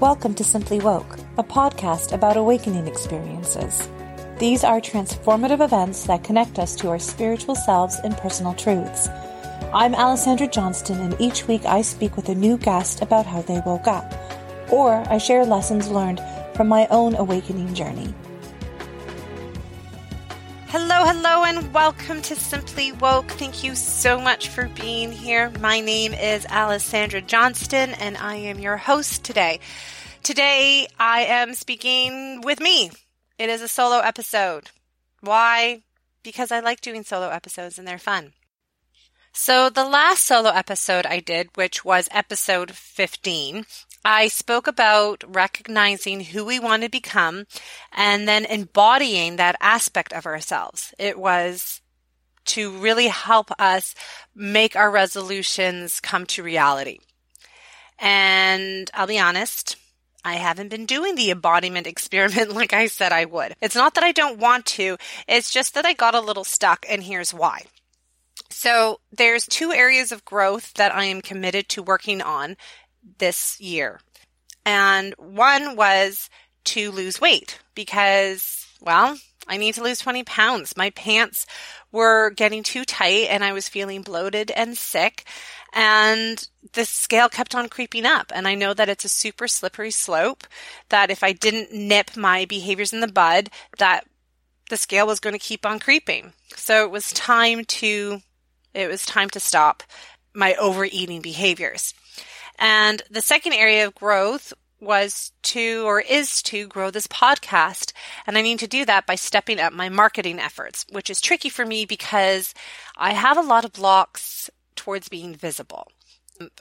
Welcome to Simply Woke, a podcast about awakening experiences. These are transformative events that connect us to our spiritual selves and personal truths. I'm Alessandra Johnston, and each week I speak with a new guest about how they woke up, or I share lessons learned from my own awakening journey. Hello, and welcome to Simply Woke. Thank you so much for being here. My name is Alessandra Johnston, and I am your host today. Today, I am speaking with me. It is a solo episode. Why? Because I like doing solo episodes and they're fun. So, the last solo episode I did, which was episode 15, I spoke about recognizing who we want to become and then embodying that aspect of ourselves. It was to really help us make our resolutions come to reality. And I'll be honest, I haven't been doing the embodiment experiment like I said I would. It's not that I don't want to, it's just that I got a little stuck, and here's why. So, there's two areas of growth that I am committed to working on this year. And one was to lose weight because, well, I need to lose 20 pounds. My pants were getting too tight and I was feeling bloated and sick. And the scale kept on creeping up. And I know that it's a super slippery slope that if I didn't nip my behaviors in the bud, that the scale was going to keep on creeping. So it was time to, it was time to stop my overeating behaviors. And the second area of growth was to or is to grow this podcast. And I need to do that by stepping up my marketing efforts, which is tricky for me because I have a lot of blocks towards being visible.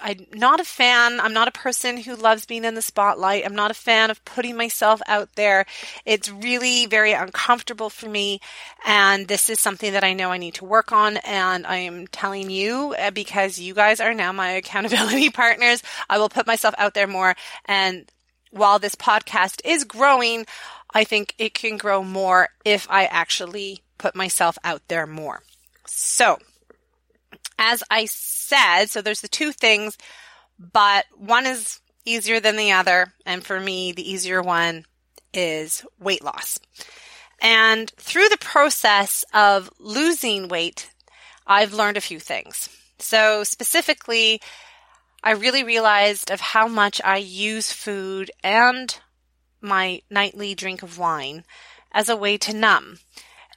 I'm not a fan. I'm not a person who loves being in the spotlight. I'm not a fan of putting myself out there. It's really very uncomfortable for me. And this is something that I know I need to work on. And I am telling you uh, because you guys are now my accountability partners. I will put myself out there more. And while this podcast is growing, I think it can grow more if I actually put myself out there more. So as I said, so there's the two things, but one is easier than the other. And for me, the easier one is weight loss. And through the process of losing weight, I've learned a few things. So specifically, I really realized of how much I use food and my nightly drink of wine as a way to numb.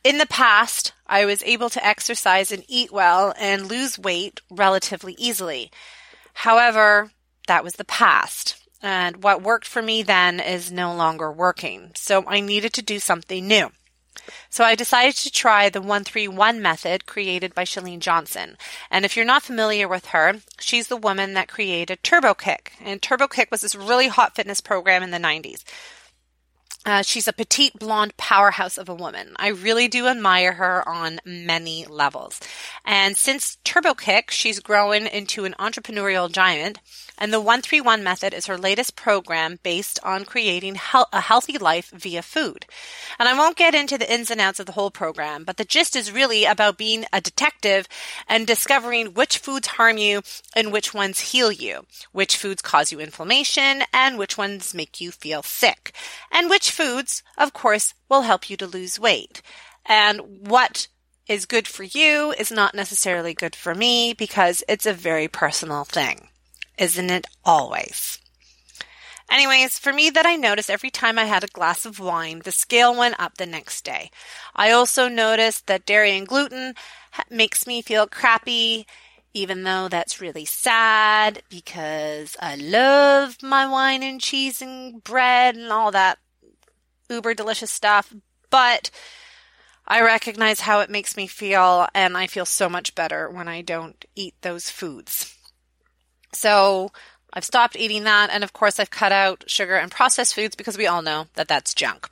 In the past, I was able to exercise and eat well and lose weight relatively easily. However, that was the past. And what worked for me then is no longer working. So I needed to do something new. So I decided to try the 131 method created by Chalene Johnson. And if you're not familiar with her, she's the woman that created Turbo Kick. And Turbo Kick was this really hot fitness program in the 90s. Uh, she's a petite blonde powerhouse of a woman. I really do admire her on many levels. And since Turbo Kick, she's grown into an entrepreneurial giant. And the 131 method is her latest program based on creating a healthy life via food. And I won't get into the ins and outs of the whole program, but the gist is really about being a detective and discovering which foods harm you and which ones heal you, which foods cause you inflammation and which ones make you feel sick, and which foods, of course, will help you to lose weight. And what is good for you is not necessarily good for me because it's a very personal thing. Isn't it always? Anyways, for me, that I noticed every time I had a glass of wine, the scale went up the next day. I also noticed that dairy and gluten makes me feel crappy, even though that's really sad because I love my wine and cheese and bread and all that uber delicious stuff. But I recognize how it makes me feel, and I feel so much better when I don't eat those foods. So I've stopped eating that. And of course, I've cut out sugar and processed foods because we all know that that's junk.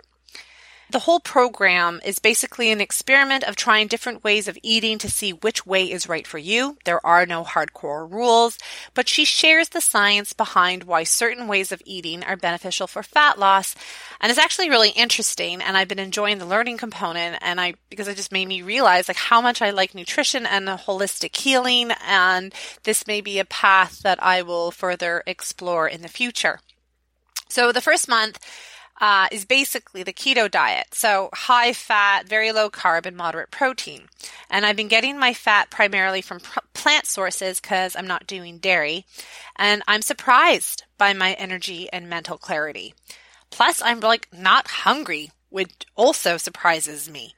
The whole program is basically an experiment of trying different ways of eating to see which way is right for you. There are no hardcore rules, but she shares the science behind why certain ways of eating are beneficial for fat loss. And it's actually really interesting. And I've been enjoying the learning component and I, because it just made me realize like how much I like nutrition and holistic healing. And this may be a path that I will further explore in the future. So the first month uh, is basically the keto diet. So high fat, very low carb, and moderate protein. And I've been getting my fat primarily from pr- plant sources because I'm not doing dairy. And I'm surprised by my energy and mental clarity. Plus, I'm like not hungry, which also surprises me.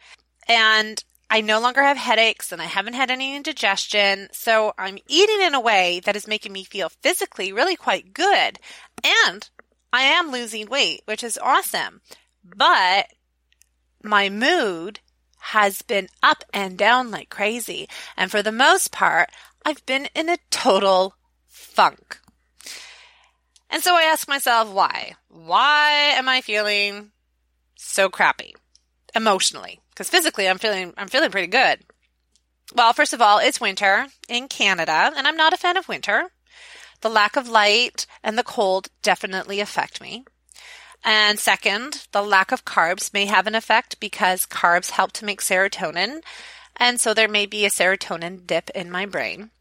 And I no longer have headaches and I haven't had any indigestion. So I'm eating in a way that is making me feel physically really quite good. And I am losing weight, which is awesome. But my mood has been up and down like crazy. And for the most part, I've been in a total funk. And so I ask myself, why? Why am I feeling so crappy emotionally? Because physically, I'm feeling, I'm feeling pretty good. Well, first of all, it's winter in Canada, and I'm not a fan of winter. The lack of light and the cold definitely affect me. And second, the lack of carbs may have an effect because carbs help to make serotonin. And so there may be a serotonin dip in my brain.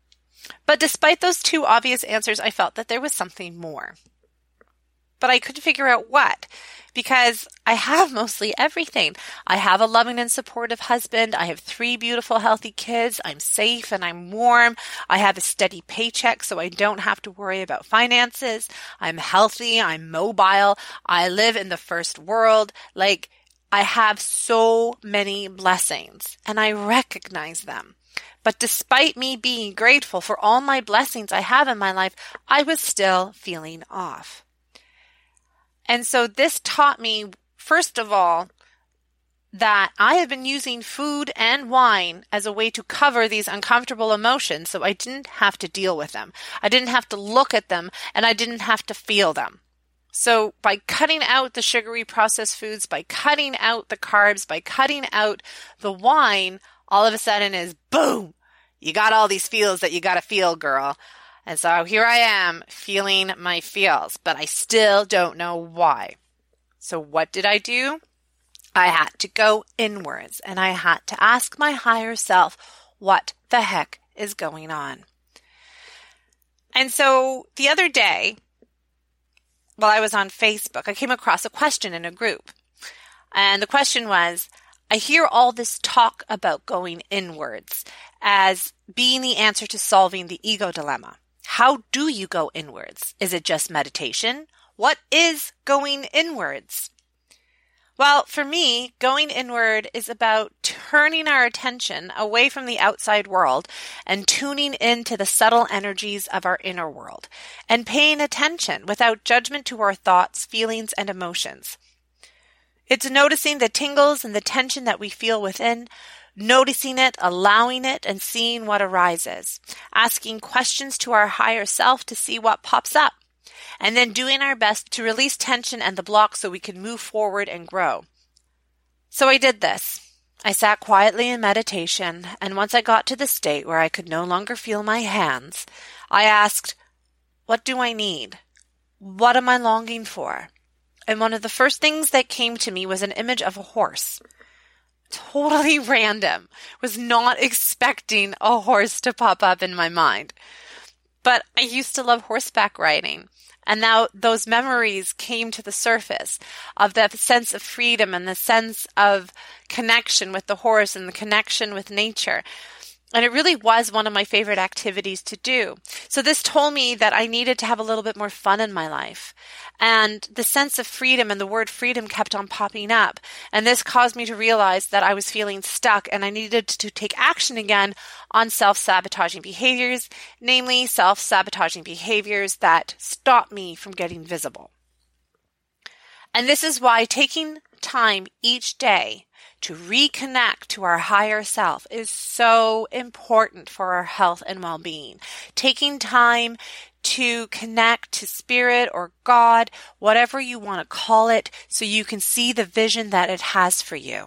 But despite those two obvious answers, I felt that there was something more. But I couldn't figure out what because I have mostly everything. I have a loving and supportive husband. I have three beautiful, healthy kids. I'm safe and I'm warm. I have a steady paycheck, so I don't have to worry about finances. I'm healthy. I'm mobile. I live in the first world. Like, I have so many blessings and I recognize them. But despite me being grateful for all my blessings I have in my life, I was still feeling off. And so this taught me, first of all, that I have been using food and wine as a way to cover these uncomfortable emotions so I didn't have to deal with them. I didn't have to look at them and I didn't have to feel them. So by cutting out the sugary processed foods, by cutting out the carbs, by cutting out the wine, all of a sudden is boom. You got all these feels that you got to feel, girl. And so here I am feeling my feels, but I still don't know why. So what did I do? I had to go inwards and I had to ask my higher self what the heck is going on. And so the other day, while I was on Facebook, I came across a question in a group. And the question was, I hear all this talk about going inwards as being the answer to solving the ego dilemma. How do you go inwards? Is it just meditation? What is going inwards? Well, for me, going inward is about turning our attention away from the outside world and tuning into the subtle energies of our inner world and paying attention without judgment to our thoughts, feelings, and emotions. It's noticing the tingles and the tension that we feel within, noticing it, allowing it, and seeing what arises, asking questions to our higher self to see what pops up, and then doing our best to release tension and the block so we can move forward and grow. So I did this. I sat quietly in meditation, and once I got to the state where I could no longer feel my hands, I asked, What do I need? What am I longing for? And one of the first things that came to me was an image of a horse totally random. Was not expecting a horse to pop up in my mind. But I used to love horseback riding. And now those memories came to the surface of the sense of freedom and the sense of connection with the horse and the connection with nature. And it really was one of my favorite activities to do. So this told me that I needed to have a little bit more fun in my life. And the sense of freedom and the word freedom kept on popping up. And this caused me to realize that I was feeling stuck and I needed to take action again on self-sabotaging behaviors, namely self-sabotaging behaviors that stop me from getting visible. And this is why taking time each day to reconnect to our higher self is so important for our health and well-being. Taking time to connect to spirit or God, whatever you want to call it, so you can see the vision that it has for you.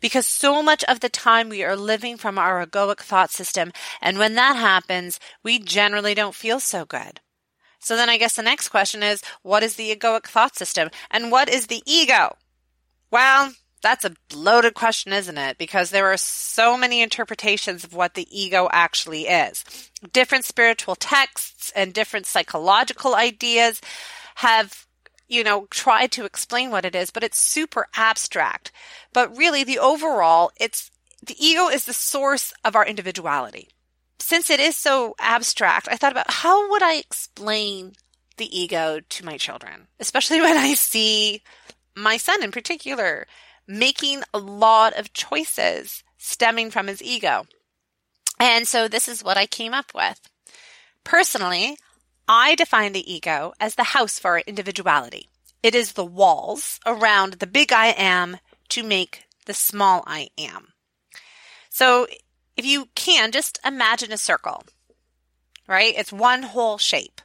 Because so much of the time we are living from our egoic thought system, and when that happens, we generally don't feel so good. So then I guess the next question is, what is the egoic thought system? And what is the ego? Well, that's a loaded question, isn't it? Because there are so many interpretations of what the ego actually is. Different spiritual texts and different psychological ideas have you know, tried to explain what it is, but it's super abstract. But really, the overall, it's the ego is the source of our individuality. Since it is so abstract, I thought about how would I explain the ego to my children, especially when I see my son in particular making a lot of choices stemming from his ego. And so this is what I came up with. Personally, I define the ego as the house for our individuality. It is the walls around the big I am to make the small I am. So if you can, just imagine a circle, right? It's one whole shape.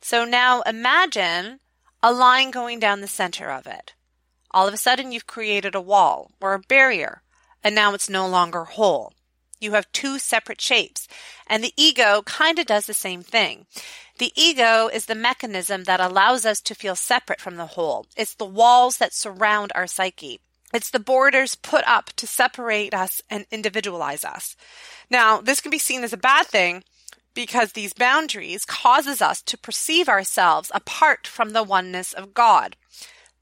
So now imagine a line going down the center of it. All of a sudden, you've created a wall or a barrier, and now it's no longer whole. You have two separate shapes. And the ego kind of does the same thing. The ego is the mechanism that allows us to feel separate from the whole. It's the walls that surround our psyche. It's the borders put up to separate us and individualize us. Now, this can be seen as a bad thing because these boundaries causes us to perceive ourselves apart from the oneness of God.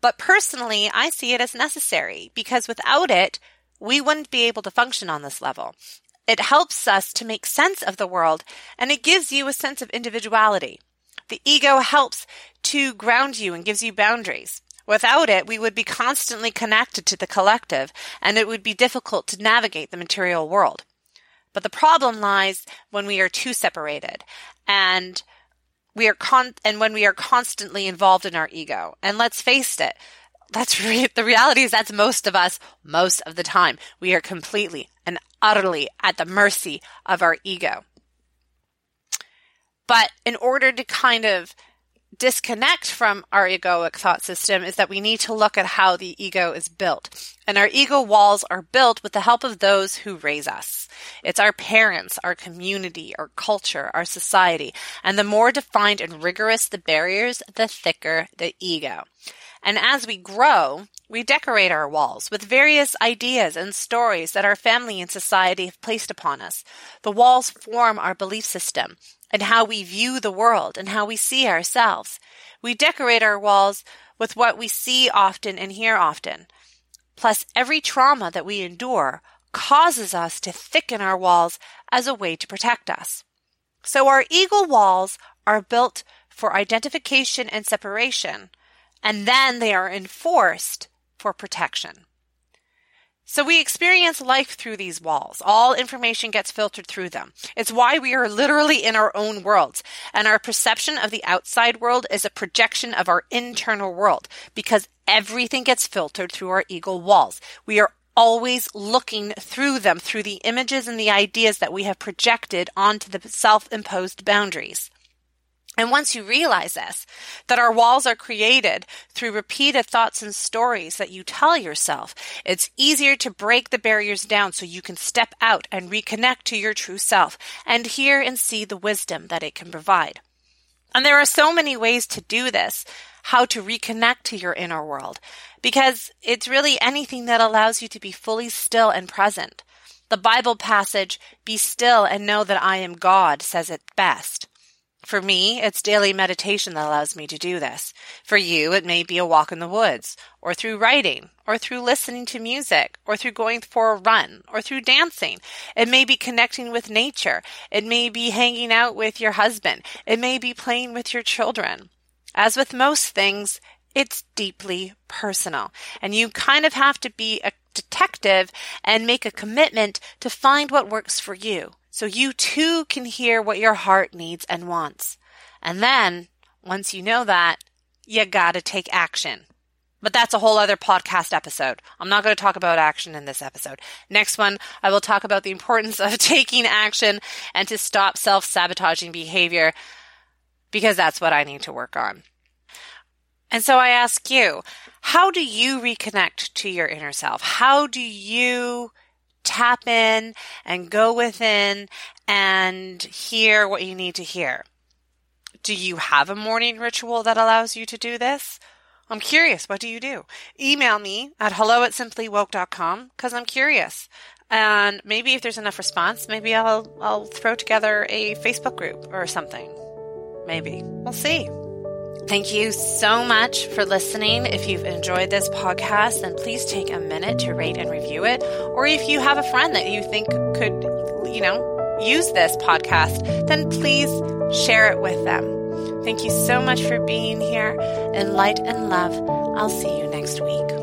But personally, I see it as necessary because without it, we wouldn't be able to function on this level. It helps us to make sense of the world and it gives you a sense of individuality. The ego helps to ground you and gives you boundaries. Without it, we would be constantly connected to the collective and it would be difficult to navigate the material world. But the problem lies when we are too separated and we are con- and when we are constantly involved in our ego. And let's face it, that's re- the reality is that's most of us most of the time. We are completely and utterly at the mercy of our ego. But in order to kind of disconnect from our egoic thought system is that we need to look at how the ego is built. And our ego walls are built with the help of those who raise us. It's our parents, our community, our culture, our society. And the more defined and rigorous the barriers, the thicker the ego. And as we grow, we decorate our walls with various ideas and stories that our family and society have placed upon us. The walls form our belief system and how we view the world and how we see ourselves. We decorate our walls with what we see often and hear often. Plus, every trauma that we endure causes us to thicken our walls as a way to protect us. So our ego walls are built for identification and separation, and then they are enforced for protection. So we experience life through these walls. All information gets filtered through them. It's why we are literally in our own worlds. And our perception of the outside world is a projection of our internal world because everything gets filtered through our ego walls. We are always looking through them, through the images and the ideas that we have projected onto the self imposed boundaries. And once you realize this, that our walls are created through repeated thoughts and stories that you tell yourself, it's easier to break the barriers down so you can step out and reconnect to your true self and hear and see the wisdom that it can provide. And there are so many ways to do this, how to reconnect to your inner world, because it's really anything that allows you to be fully still and present. The Bible passage, be still and know that I am God, says it best. For me, it's daily meditation that allows me to do this. For you, it may be a walk in the woods, or through writing, or through listening to music, or through going for a run, or through dancing. It may be connecting with nature. It may be hanging out with your husband. It may be playing with your children. As with most things, it's deeply personal. And you kind of have to be a detective and make a commitment to find what works for you so you too can hear what your heart needs and wants. And then, once you know that, you gotta take action. But that's a whole other podcast episode. I'm not going to talk about action in this episode. Next one, I will talk about the importance of taking action and to stop self sabotaging behavior because that's what I need to work on. And so I ask you, how do you reconnect to your inner self? How do you tap in and go within and hear what you need to hear. Do you have a morning ritual that allows you to do this? I'm curious. What do you do? Email me at hello at simplywoke.com because I'm curious. And maybe if there's enough response, maybe I'll, I'll throw together a Facebook group or something. Maybe. We'll see. Thank you so much for listening. If you've enjoyed this podcast, then please take a minute to rate and review it. Or if you have a friend that you think could, you know, use this podcast, then please share it with them. Thank you so much for being here. In light and love, I'll see you next week.